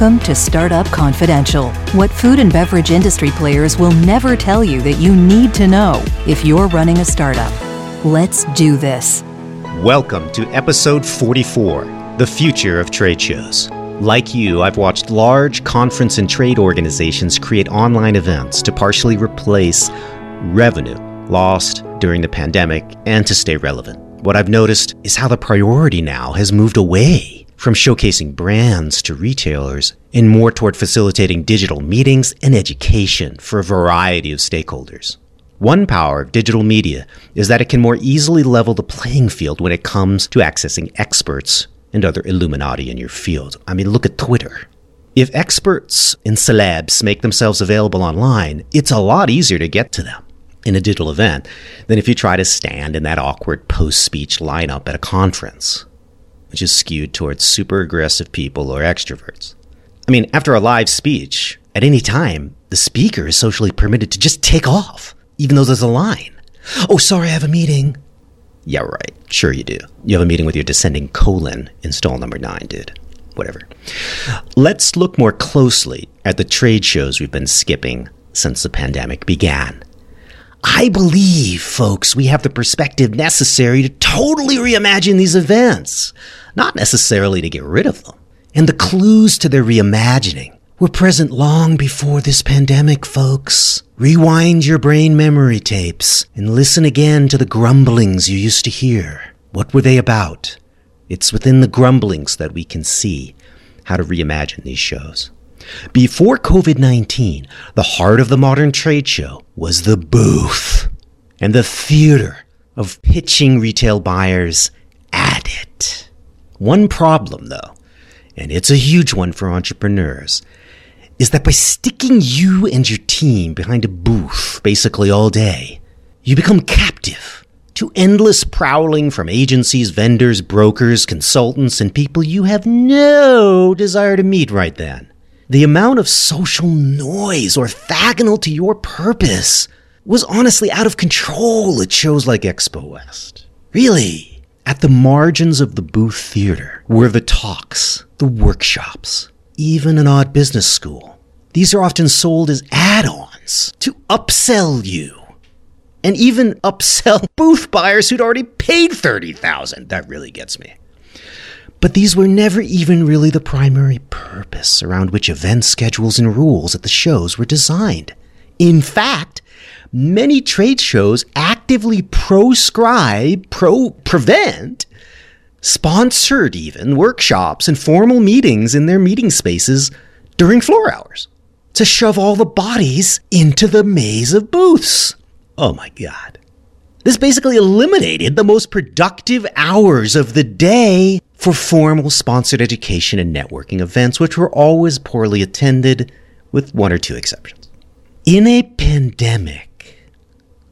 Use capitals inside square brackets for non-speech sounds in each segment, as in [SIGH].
Welcome to Startup Confidential, what food and beverage industry players will never tell you that you need to know if you're running a startup. Let's do this. Welcome to episode 44 The Future of Trade Shows. Like you, I've watched large conference and trade organizations create online events to partially replace revenue lost during the pandemic and to stay relevant. What I've noticed is how the priority now has moved away from showcasing brands to retailers and more toward facilitating digital meetings and education for a variety of stakeholders. One power of digital media is that it can more easily level the playing field when it comes to accessing experts and other Illuminati in your field. I mean, look at Twitter. If experts and celebs make themselves available online, it's a lot easier to get to them in a digital event than if you try to stand in that awkward post speech lineup at a conference which is skewed towards super aggressive people or extroverts. I mean, after a live speech, at any time, the speaker is socially permitted to just take off, even though there's a line. Oh, sorry, I have a meeting. Yeah, right. Sure, you do. You have a meeting with your descending colon in stall number nine, dude. Whatever. Let's look more closely at the trade shows we've been skipping since the pandemic began. I believe, folks, we have the perspective necessary to totally reimagine these events, not necessarily to get rid of them. And the clues to their reimagining were present long before this pandemic, folks. Rewind your brain memory tapes and listen again to the grumblings you used to hear. What were they about? It's within the grumblings that we can see how to reimagine these shows. Before COVID 19, the heart of the modern trade show was the booth and the theater of pitching retail buyers at it. One problem, though, and it's a huge one for entrepreneurs, is that by sticking you and your team behind a booth basically all day, you become captive to endless prowling from agencies, vendors, brokers, consultants, and people you have no desire to meet right then. The amount of social noise orthogonal to your purpose was honestly out of control at shows like Expo West. Really, at the margins of the booth theater were the talks, the workshops, even an odd business school. These are often sold as add-ons to upsell you. And even upsell [LAUGHS] booth buyers who'd already paid 30,000. That really gets me. But these were never even really the primary purpose around which event schedules and rules at the shows were designed. In fact, many trade shows actively proscribe, pro prevent, sponsored even workshops and formal meetings in their meeting spaces during floor hours to shove all the bodies into the maze of booths. Oh my God. This basically eliminated the most productive hours of the day for formal sponsored education and networking events, which were always poorly attended, with one or two exceptions. In a pandemic,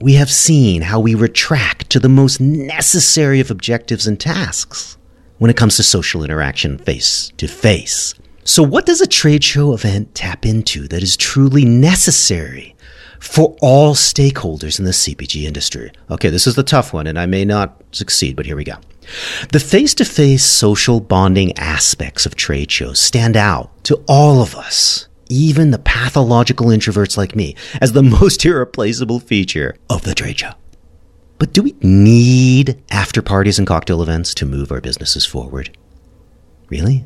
we have seen how we retract to the most necessary of objectives and tasks when it comes to social interaction face to face. So, what does a trade show event tap into that is truly necessary for all stakeholders in the CPG industry? Okay, this is the tough one, and I may not succeed, but here we go. The face to face social bonding aspects of trade shows stand out to all of us, even the pathological introverts like me, as the [LAUGHS] most irreplaceable feature of the trade show. But do we need after parties and cocktail events to move our businesses forward? Really?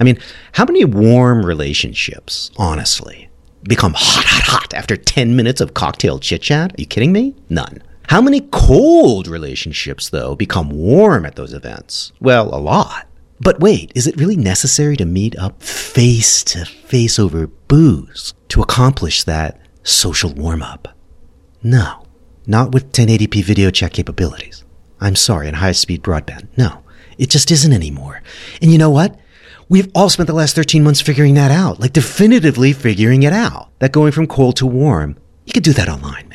I mean, how many warm relationships, honestly, become hot, hot, hot after 10 minutes of cocktail chit chat? Are you kidding me? None. How many cold relationships, though, become warm at those events? Well, a lot. But wait, is it really necessary to meet up face to face over booze to accomplish that social warm up? No, not with 1080p video chat capabilities. I'm sorry, and high speed broadband. No, it just isn't anymore. And you know what? We've all spent the last 13 months figuring that out, like definitively figuring it out. That going from cold to warm, you could do that online.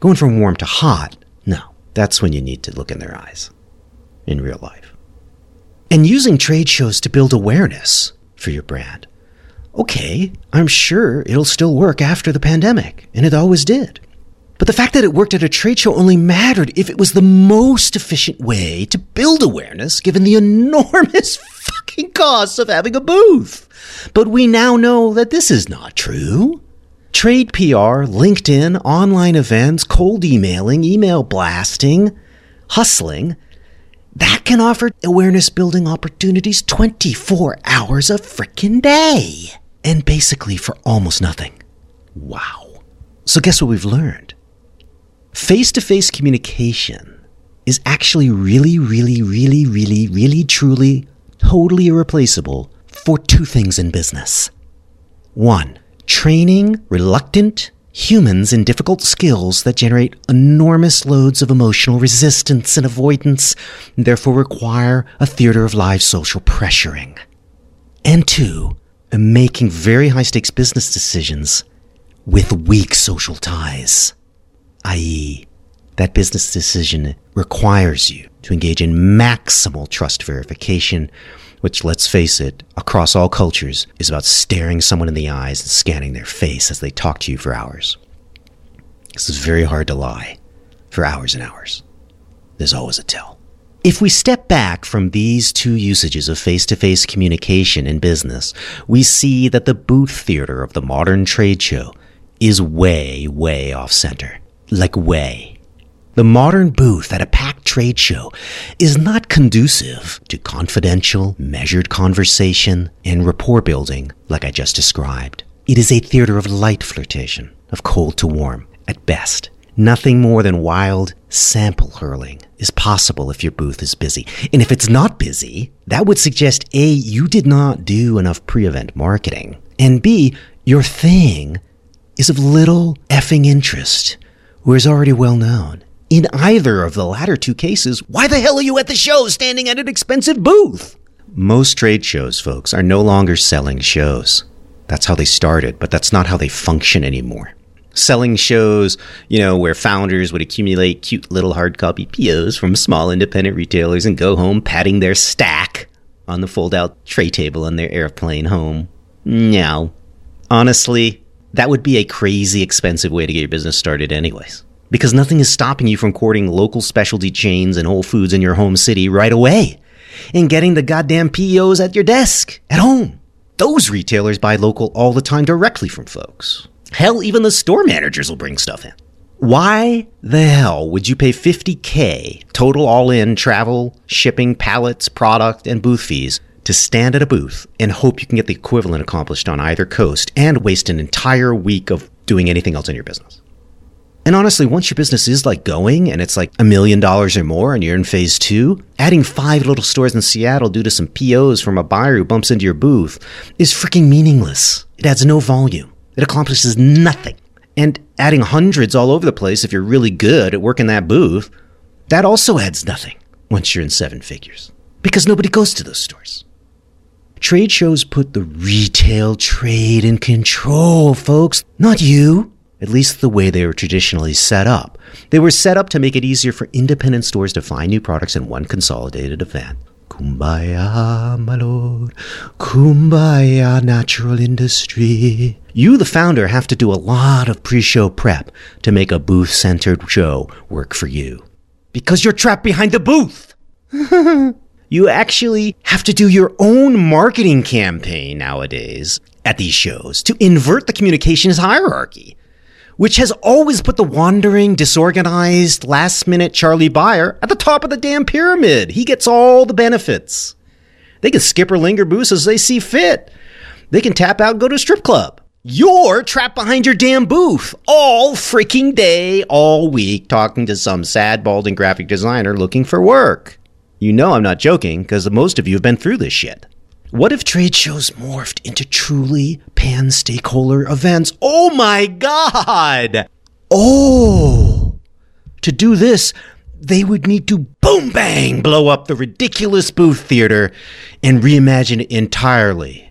Going from warm to hot, no, that's when you need to look in their eyes in real life. And using trade shows to build awareness for your brand. Okay, I'm sure it'll still work after the pandemic, and it always did. But the fact that it worked at a trade show only mattered if it was the most efficient way to build awareness given the [LAUGHS] enormous fucking costs of having a booth. But we now know that this is not true. Trade PR, LinkedIn, online events, cold emailing, email blasting, hustling, that can offer awareness building opportunities 24 hours a freaking day. And basically for almost nothing. Wow. So, guess what we've learned? Face to face communication is actually really, really, really, really, really, truly, totally irreplaceable for two things in business. One, training reluctant humans in difficult skills that generate enormous loads of emotional resistance and avoidance, and therefore require a theater of live social pressuring. And two, making very high stakes business decisions with weak social ties, i.e., that business decision requires you to engage in maximal trust verification, which, let's face it, across all cultures, is about staring someone in the eyes and scanning their face as they talk to you for hours. This is very hard to lie for hours and hours. There's always a tell. If we step back from these two usages of face to face communication in business, we see that the booth theater of the modern trade show is way, way off center. Like way. The modern booth at a packed trade show is not conducive to confidential, measured conversation and rapport building like I just described. It is a theater of light flirtation, of cold to warm, at best. Nothing more than wild sample hurling is possible if your booth is busy. And if it's not busy, that would suggest A, you did not do enough pre event marketing, and B, your thing is of little effing interest or is already well known. In either of the latter two cases, why the hell are you at the show standing at an expensive booth? Most trade shows, folks, are no longer selling shows. That's how they started, but that's not how they function anymore. Selling shows, you know, where founders would accumulate cute little hard copy POs from small independent retailers and go home patting their stack on the fold out tray table on their airplane home. No. Honestly, that would be a crazy expensive way to get your business started, anyways because nothing is stopping you from courting local specialty chains and Whole Foods in your home city right away and getting the goddamn POs at your desk at home. Those retailers buy local all the time directly from folks. Hell, even the store managers will bring stuff in. Why the hell would you pay 50k total all in travel, shipping, pallets, product, and booth fees to stand at a booth and hope you can get the equivalent accomplished on either coast and waste an entire week of doing anything else in your business? And honestly, once your business is like going and it's like a million dollars or more and you're in phase two, adding five little stores in Seattle due to some POs from a buyer who bumps into your booth is freaking meaningless. It adds no volume. It accomplishes nothing. And adding hundreds all over the place if you're really good at working that booth, that also adds nothing once you're in seven figures. Because nobody goes to those stores. Trade shows put the retail trade in control, folks, not you at least the way they were traditionally set up. They were set up to make it easier for independent stores to find new products in one consolidated event. Kumbaya, my lord. Kumbaya, natural industry. You, the founder, have to do a lot of pre show prep to make a booth centered show work for you. Because you're trapped behind the booth! [LAUGHS] you actually have to do your own marketing campaign nowadays at these shows to invert the communications hierarchy which has always put the wandering, disorganized, last minute Charlie Buyer at the top of the damn pyramid. He gets all the benefits. They can skip or linger booths as they see fit. They can tap out and go to a strip club. You're trapped behind your damn booth all freaking day, all week, talking to some sad, balding graphic designer looking for work. You know I'm not joking, because most of you have been through this shit. What if trade shows morphed into truly pan stakeholder events? Oh my God! Oh! To do this, they would need to boom bang blow up the ridiculous booth theater and reimagine it entirely.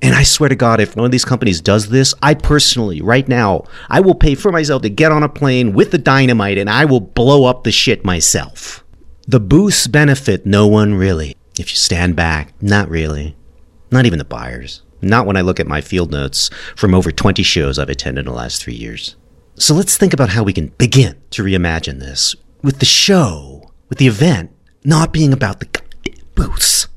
And I swear to God, if one of these companies does this, I personally, right now, I will pay for myself to get on a plane with the dynamite and I will blow up the shit myself. The booths benefit no one really. If you stand back, not really. Not even the buyers. Not when I look at my field notes from over 20 shows I've attended in the last three years. So let's think about how we can begin to reimagine this with the show, with the event not being about the booths.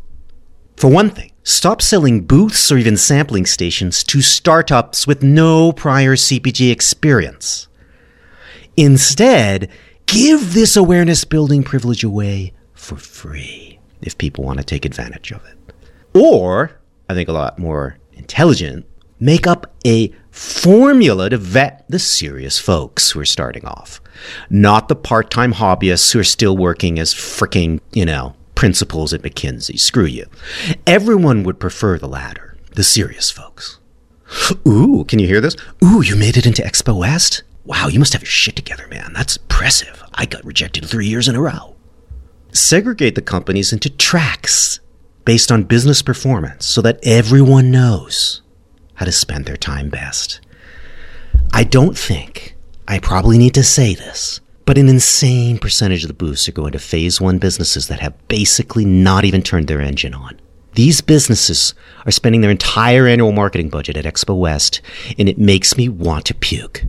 For one thing, stop selling booths or even sampling stations to startups with no prior CPG experience. Instead, give this awareness building privilege away for free if people want to take advantage of it. Or, I think a lot more intelligent, make up a formula to vet the serious folks who are starting off, not the part time hobbyists who are still working as freaking, you know, principals at McKinsey. Screw you. Everyone would prefer the latter, the serious folks. Ooh, can you hear this? Ooh, you made it into Expo West? Wow, you must have your shit together, man. That's impressive. I got rejected three years in a row. Segregate the companies into tracks based on business performance so that everyone knows how to spend their time best. I don't think, I probably need to say this, but an insane percentage of the booths are going to phase one businesses that have basically not even turned their engine on. These businesses are spending their entire annual marketing budget at Expo West, and it makes me want to puke.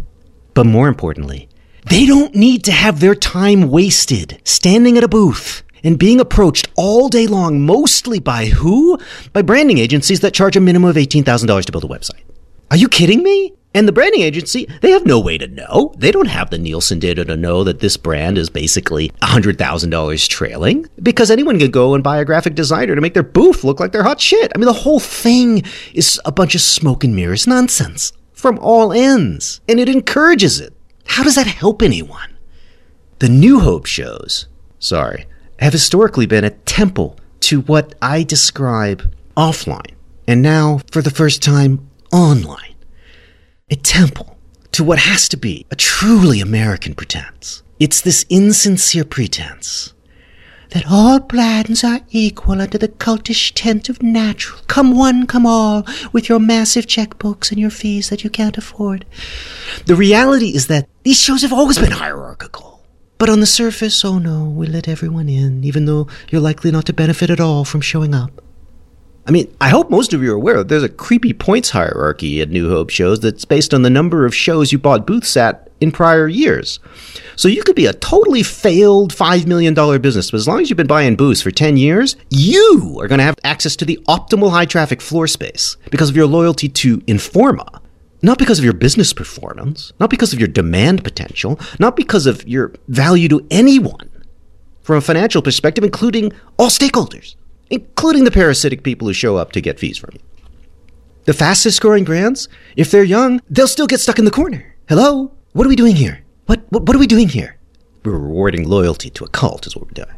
But more importantly, they don't need to have their time wasted standing at a booth and being approached all day long, mostly by who? By branding agencies that charge a minimum of $18,000 to build a website. Are you kidding me? And the branding agency, they have no way to know. They don't have the Nielsen data to know that this brand is basically $100,000 trailing because anyone could go and buy a graphic designer to make their booth look like they're hot shit. I mean, the whole thing is a bunch of smoke and mirrors nonsense from all ends, and it encourages it. How does that help anyone? The New Hope shows, sorry, have historically been a temple to what I describe offline, and now, for the first time, online. A temple to what has to be a truly American pretense. It's this insincere pretense that all plans are equal under the cultish tent of natural. Come one, come all, with your massive checkbooks and your fees that you can't afford. The reality is that these shows have always been hierarchical. But on the surface, oh no, we let everyone in, even though you're likely not to benefit at all from showing up. I mean, I hope most of you are aware that there's a creepy points hierarchy at New Hope shows that's based on the number of shows you bought booths at in prior years. So you could be a totally failed $5 million business, but as long as you've been buying booths for 10 years, you are going to have access to the optimal high traffic floor space because of your loyalty to Informa. Not because of your business performance, not because of your demand potential, not because of your value to anyone from a financial perspective, including all stakeholders including the parasitic people who show up to get fees from you. The fastest growing brands, if they're young, they'll still get stuck in the corner. Hello? What are we doing here? What, what, what are we doing here? We're rewarding loyalty to a cult, is what we're doing.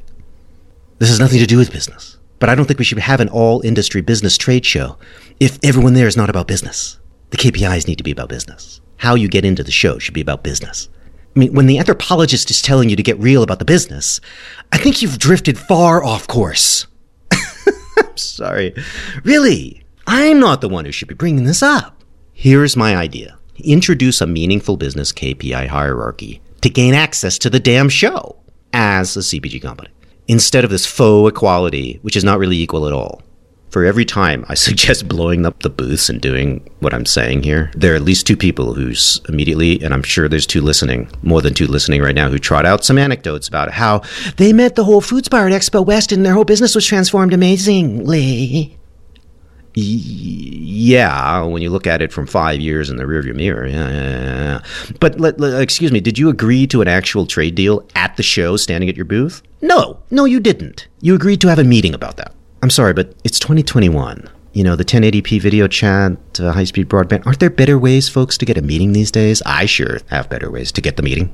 This has nothing to do with business. But I don't think we should have an all industry business trade show if everyone there is not about business. The KPIs need to be about business. How you get into the show should be about business. I mean, when the anthropologist is telling you to get real about the business, I think you've drifted far off course. [LAUGHS] sorry. Really, I'm not the one who should be bringing this up. Here's my idea introduce a meaningful business KPI hierarchy to gain access to the damn show as a CPG company instead of this faux equality, which is not really equal at all. For every time I [LAUGHS] suggest blowing up the booths and doing what I'm saying here, there are at least two people who's immediately, and I'm sure there's two listening, more than two listening right now, who trot out some anecdotes about how they met the Whole Foods bar at Expo West and their whole business was transformed amazingly. Yeah, when you look at it from five years in the rearview mirror. Yeah, yeah, yeah. But let, let, excuse me, did you agree to an actual trade deal at the show, standing at your booth? No, no, you didn't. You agreed to have a meeting about that. I'm sorry, but it's 2021. You know, the 1080p video chat, uh, high speed broadband. Aren't there better ways, folks, to get a meeting these days? I sure have better ways to get the meeting.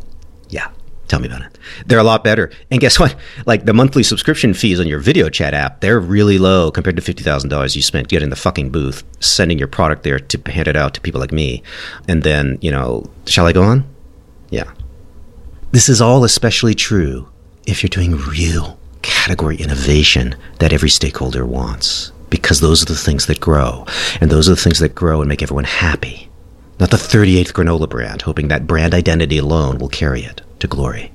Yeah, tell me about it. They're a lot better. And guess [LAUGHS] what? Like the monthly subscription fees on your video chat app, they're really low compared to $50,000 you spent getting the fucking booth, sending your product there to hand it out to people like me. And then, you know, shall I go on? Yeah. This is all especially true if you're doing real category innovation that every stakeholder wants because those are the things that grow. And those are the things that grow and make everyone happy. Not the 38th granola brand, hoping that brand identity alone will carry it to glory.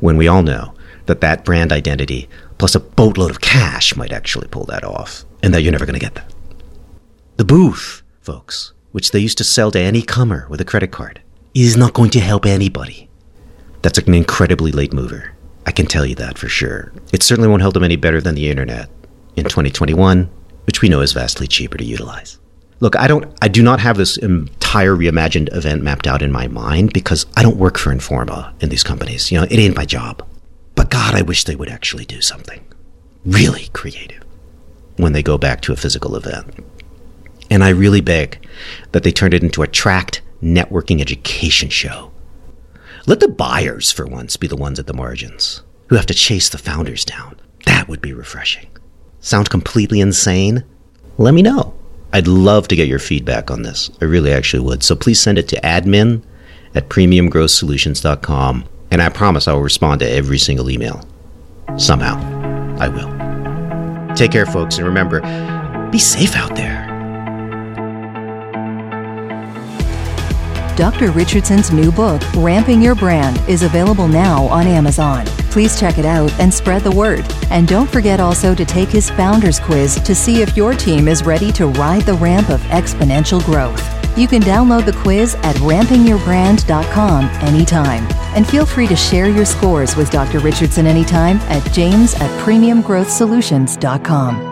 When we all know that that brand identity plus a boatload of cash might actually pull that off, and that you're never going to get that. The booth, folks, which they used to sell to any comer with a credit card, is not going to help anybody. That's an incredibly late mover. I can tell you that for sure. It certainly won't help them any better than the internet. in 2021, which we know is vastly cheaper to utilize. Look, I don't I do not have this entire reimagined event mapped out in my mind because I don't work for Informa in these companies. You know, it ain't my job. But God, I wish they would actually do something really creative when they go back to a physical event. And I really beg that they turn it into a tracked networking education show. Let the buyers, for once, be the ones at the margins who have to chase the founders down. That would be refreshing. Sound completely insane? Let me know. I'd love to get your feedback on this. I really actually would. So please send it to admin at premiumgrowthsolutions.com, and I promise I will respond to every single email. Somehow, I will. Take care, folks, and remember be safe out there. Dr. Richardson's new book, Ramping Your Brand, is available now on Amazon. Please check it out and spread the word. And don't forget also to take his Founders Quiz to see if your team is ready to ride the ramp of exponential growth. You can download the quiz at rampingyourbrand.com anytime. And feel free to share your scores with Dr. Richardson anytime at james at premiumgrowthsolutions.com.